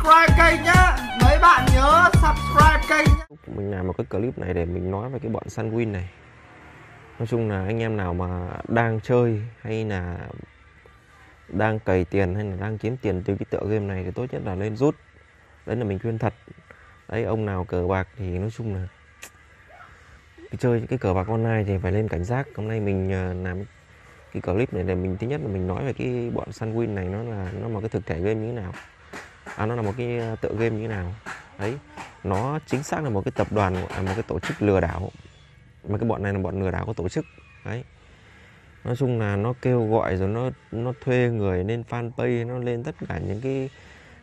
subscribe kênh nhá. Mấy bạn nhớ subscribe kênh nhá. mình làm một cái clip này để mình nói về cái bọn Sunwin này. Nói chung là anh em nào mà đang chơi hay là đang cày tiền hay là đang kiếm tiền từ cái tựa game này thì tốt nhất là lên rút. Đấy là mình khuyên thật. Đấy, ông nào cờ bạc thì nói chung là cái chơi cái cờ bạc online thì phải lên cảnh giác. Hôm nay mình ờ, làm cái clip này để mình, thứ nhất là mình nói về cái bọn Sunwin này nó là, nó một cái thực thể game như thế nào à, nó là một cái ờ, tựa game như thế nào? Đấy nó chính xác là một cái tập đoàn là một cái tổ chức lừa đảo. Mà cái bọn này là bọn lừa đảo có tổ chức. Đấy. Nói chung là nó kêu gọi rồi nó nó thuê người lên fanpage nó lên tất cả những cái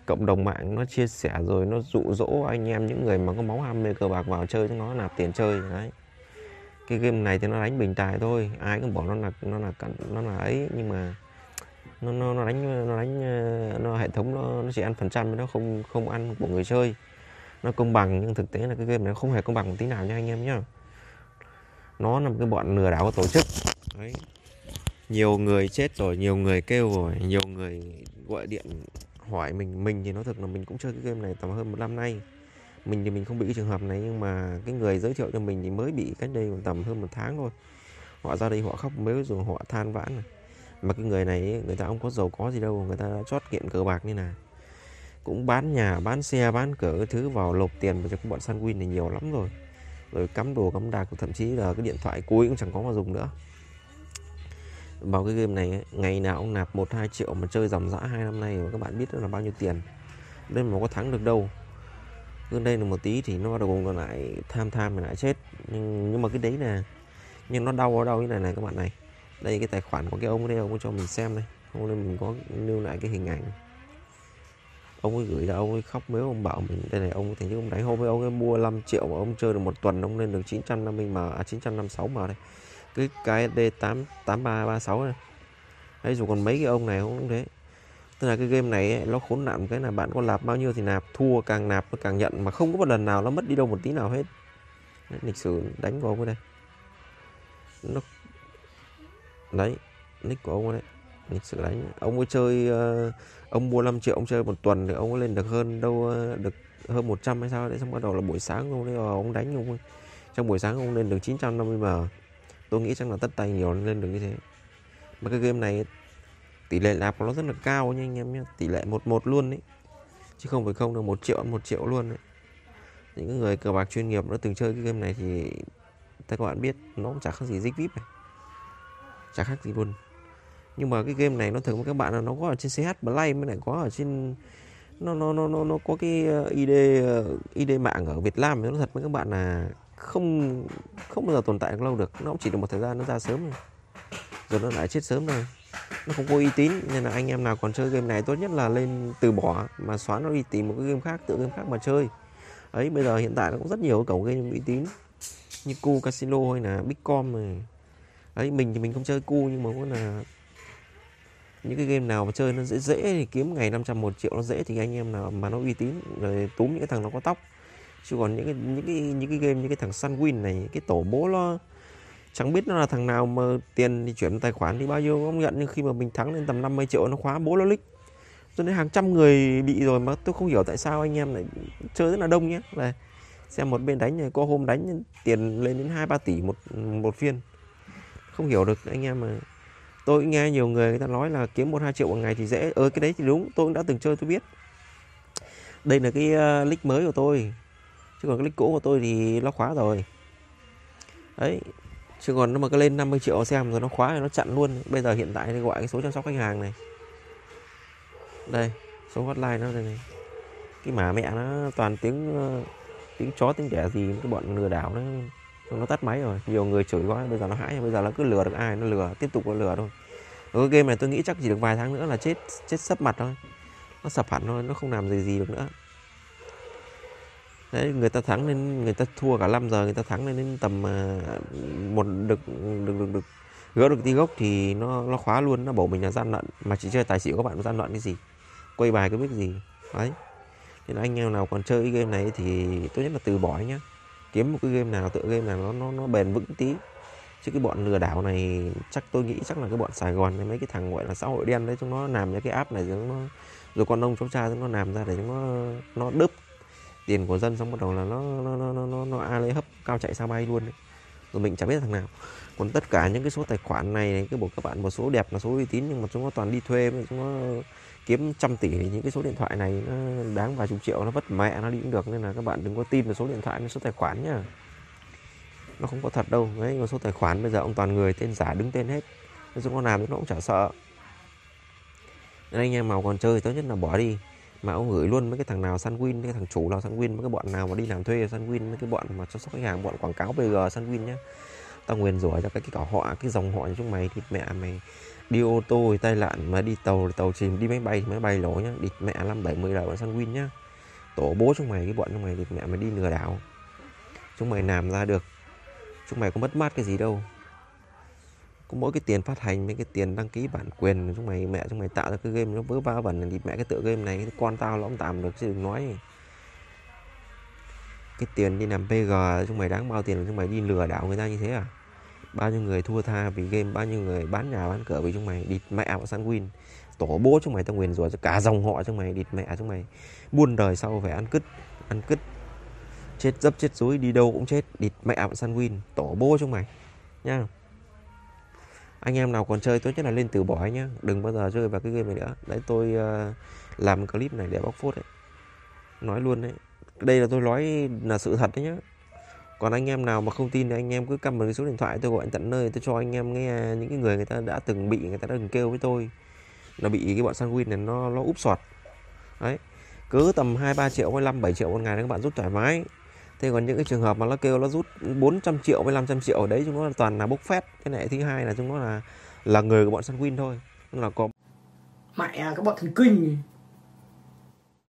cộng đồng mạng nó chia sẻ rồi nó dụ dỗ anh em những người mà có máu ham mê cờ bạc vào chơi cho nó nạp tiền chơi đấy. Cái game này thì nó đánh bình tài thôi ai cũng bảo nó là nó là nó là ấy nhưng mà nó nó nó đánh nó đánh ờ, nó hệ thống nó nó chỉ ăn phần trăm nó không không ăn của người chơi. Nó công bằng, nhưng thực tế là cái game này không hề công bằng một tí nào nha anh em nhá. Nó là một cái bọn lừa đảo của tổ chức. Đấy. Nhiều người chết rồi, nhiều người kêu rồi, nhiều người gọi điện hỏi mình. Mình thì nói thật là mình cũng chơi cái game này tầm hơn một năm nay. Mình thì mình không bị cái trường hợp này, nhưng mà cái người giới thiệu cho mình thì mới bị cách đây tầm hơn một tháng thôi. Họ ra đây họ khóc mếu rồi họ than vãn này mà cái người này người ta không có giàu có gì đâu người ta đã chót kiện cờ bạc như này cũng bán nhà bán xe bán cửa cái thứ vào lộp tiền vào cho cái bọn Sunwin này nhiều lắm rồi. Rồi cắm đồ cắm đạc thậm chí là cái điện thoại cuối cũng chẳng có mà dùng nữa. Vào cái game này ấy, ngày nào ông nạp một hai triệu mà chơi dòng dã hai năm nay mà các bạn biết đó là bao nhiêu tiền. Nên mà có thắng được đâu. Cứ đây là một tí thì nó bắt đầu còn lại tham tham mà lại chết. Nhưng nhưng mà cái đấy là nhưng nó đau ở đâu như này này các bạn này đây cái tài khoản của cái ông đây ông cho mình xem đây. Hôm nay mình có lưu lại cái hình ảnh. Ông ấy gửi là ông ấy khóc mấy ông bảo mình đây này ông thì ông đánh hôm với ông ấy mua 5 triệu mà ông chơi được một tuần ông lên được 950 m à 956 m đây. Cái cái D 8 8336 này hay dù còn mấy cái ông này cũng thế. Tức là cái game này ấy, nó khốn nạn cái là bạn có nạp bao nhiêu thì nạp thua càng nạp nó càng nhận mà không có một lần nào nó mất đi đâu một tí nào hết. Đấy, lịch sử đánh của ông đây. Nó đấy nick của ông ấy đấy lịch đánh. Ông ấy chơi uh, ông mua 5 triệu ông chơi một tuần thì ông ấy lên được hơn đâu uh, được hơn 100 hay sao đấy xong bắt đầu là buổi sáng ông ấy ờ, ông đánh ông ấy. Trong buổi sáng ông lên được 950 m. Tôi nghĩ chắc là tất tay nhiều lên được như thế. Mà cái game này tỷ lệ nạp của nó rất là cao nha anh em nhé tỷ lệ một một luôn đấy chứ không phải không được một triệu một triệu luôn đấy những người cờ bạc chuyên nghiệp nó từng chơi cái game này thì các bạn biết nó cũng chả khác gì dích vip này chả khác gì luôn. Nhưng mà cái game này nó thường với các bạn là nó có ở trên CH Play mới lại có ở trên nó nó nó nó nó có cái ờ, ID ID ờ, mạng ở Việt Nam. Nó thật với các bạn là không không bao giờ tồn tại lâu được. Nó cũng chỉ được một thời gian nó ra sớm rồi, rồi nó lại chết sớm rồi nó không có uy tín nên là anh em nào còn chơi game này tốt nhất là lên từ bỏ mà xóa nó đi tìm một cái game khác tự game khác mà chơi. Ấy bây giờ hiện tại nó cũng rất nhiều cổng game uy tín như cu casino hay là bitcom này đấy, mình thì mình không chơi cu, nhưng mà cũng là những cái game nào mà chơi nó dễ dễ thì kiếm ngày 500 một triệu nó dễ thì anh em nào mà nó uy tín, rồi túm những cái thằng nó có tóc. Chứ còn những cái những cái những cái game như cái thằng Sunwin này, cái tổ bố nó chẳng biết nó là thằng nào mà tiền thì chuyển tài khoản thì bao nhiêu không nhận, nhưng khi mà mình thắng lên tầm 50 triệu nó khóa bố nó lích cho nên hàng trăm người bị rồi mà tôi không hiểu tại sao anh em lại chơi rất là đông nhé. Là xem một bên đánh này, có hôm đánh tiền lên đến hai ba tỷ một một phiên không hiểu được anh em mà. Tôi nghe nhiều người người ta nói là kiếm một hai triệu một ngày thì dễ. Ơ cái đấy thì đúng. Tôi cũng đã từng chơi tôi biết. Đây là cái ờ, uh, nick mới của tôi. Chứ còn cái nick cũ của tôi thì nó khóa rồi. Đấy. Chứ còn nó mà cứ lên 50 triệu xem rồi nó khóa rồi nó chặn luôn. Bây giờ hiện tại thì gọi cái số chăm sóc khách hàng này. Đây số hotline nó đây này. Cái mã mẹ nó toàn tiếng uh, tiếng chó tiếng đẻ gì cái bọn lừa đảo nó nó tắt máy rồi. Nhiều người chửi quá, bây giờ nó hãi, bây giờ nó cứ lừa được ai, nó lừa, tiếp tục nó lừa thôi. Cái game này tôi nghĩ chắc chỉ được vài tháng nữa là chết chết sấp mặt thôi. Nó sập hẳn thôi, nó không làm gì gì được nữa. Đấy, người ta thắng lên người ta thua cả 5 giờ, người ta thắng lên đến tầm à, một được được được được, gỡ được tí gốc thì nó nó khóa luôn, nó bảo mình là gian lận. Mà chỉ chơi tài xỉu các bạn gian lận cái gì? Quay bài cái biết gì? Đấy. Nên anh em nào còn chơi cái game này thì tốt nhất là từ bỏ nhá kiếm một cái game nào tựa game nào nó nó nó bền vững tí. Chứ cái bọn lừa đảo này chắc tôi nghĩ chắc là cái bọn Sài Gòn này mấy cái thằng gọi là xã hội đen đấy chúng nó làm những cái app này nó rồi con ông cháu cha nó làm ra để chúng nó nó đớp tiền của dân xong bắt đầu là nó nó nó nó nó, nó a lấy hấp cao chạy sao bay luôn đấy rồi mình chẳng biết thằng nào. Còn tất cả những cái số tài khoản này, cái bộ các bạn, một số đẹp là số uy tín, nhưng mà chúng nó toàn đi thuê chúng nó kiếm trăm tỷ những cái số điện thoại này nó đáng vài chục triệu, nó vất mẹ, nó đi cũng được, nên là các bạn đừng có tin vào số điện thoại với số tài khoản nhá. Nó không có thật đâu, đấy, mà số tài khoản bây giờ ông toàn người tên giả đứng tên hết. Nên chúng nó làm nó cũng chả sợ. Nên anh em nào còn chơi tốt nhất là bỏ đi mà ông gửi luôn mấy cái thằng nào săn win cái thằng chủ nào săn win mấy cái bọn nào mà đi làm thuê săn win mấy cái bọn mà chăm sóc khách hàng, bọn quảng cáo bg săn win nhá. Tao nguyền rủa cho cái cái cả họ, cái dòng họ chúng mày thì mẹ mày đi ô tô thì tai nạn mà đi tàu thì tàu chìm, đi máy bay thì máy bay lỗ nhá. Địt mẹ năm bảy mươi là bọn săn win nhá. Tổ bố chúng mày, cái bọn chúng mày thì mẹ mày đi lừa đảo. Chúng mày làm ra được. Chúng mày có mất mát cái gì đâu có mỗi cái tiền phát hành mấy cái tiền đăng ký bản quyền chúng mày, mẹ chúng mày tạo ra cái game nó vớ ba vẩn thì mẹ cái tựa game này con tao nó cũng tạm được chứ đừng nói. Cái tiền đi làm PG chúng mày đáng bao tiền chúng mày đi lừa đảo người ta như thế à? Bao nhiêu người thua tha vì game, bao nhiêu người bán nhà bán cửa vì chúng mày, địt mẹ bọn săn win. Tổ bố chúng mày tao nguyền rủa cho cả dòng họ chúng mày, địt mẹ chúng mày. Buôn đời sau phải ăn cứt ăn cứt. Chết dấp chết dối đi đâu cũng chết, địt mẹ bọn săn win. Tổ bố chúng mày nha anh em nào còn chơi tốt nhất là lên từ bỏ nhá. Đừng bao giờ chơi vào cái game này nữa. Đấy tôi uh, làm clip này để bóc phốt đấy. Nói luôn đấy. Đây là tôi nói là sự thật đấy nhá. Còn anh em nào mà không tin thì anh em cứ cầm một cái số điện thoại tôi gọi tận nơi. Tôi cho anh em nghe những cái người người ta đã từng bị người ta đã từng kêu với tôi. Là bị cái bọn sanguin này nó nó úp sọt. Đấy. Cứ tầm hai ba triệu hay năm bảy triệu một ngày các bạn rút thoải mái thế còn những cái trường hợp mà nó kêu nó rút 400 triệu với 500 triệu ở đấy, chúng nó là toàn là bốc phét. Cái này thứ hai là chúng nó là là người của bọn Sunwin thôi. Nó là có mẹ à, các bọn thần kinh.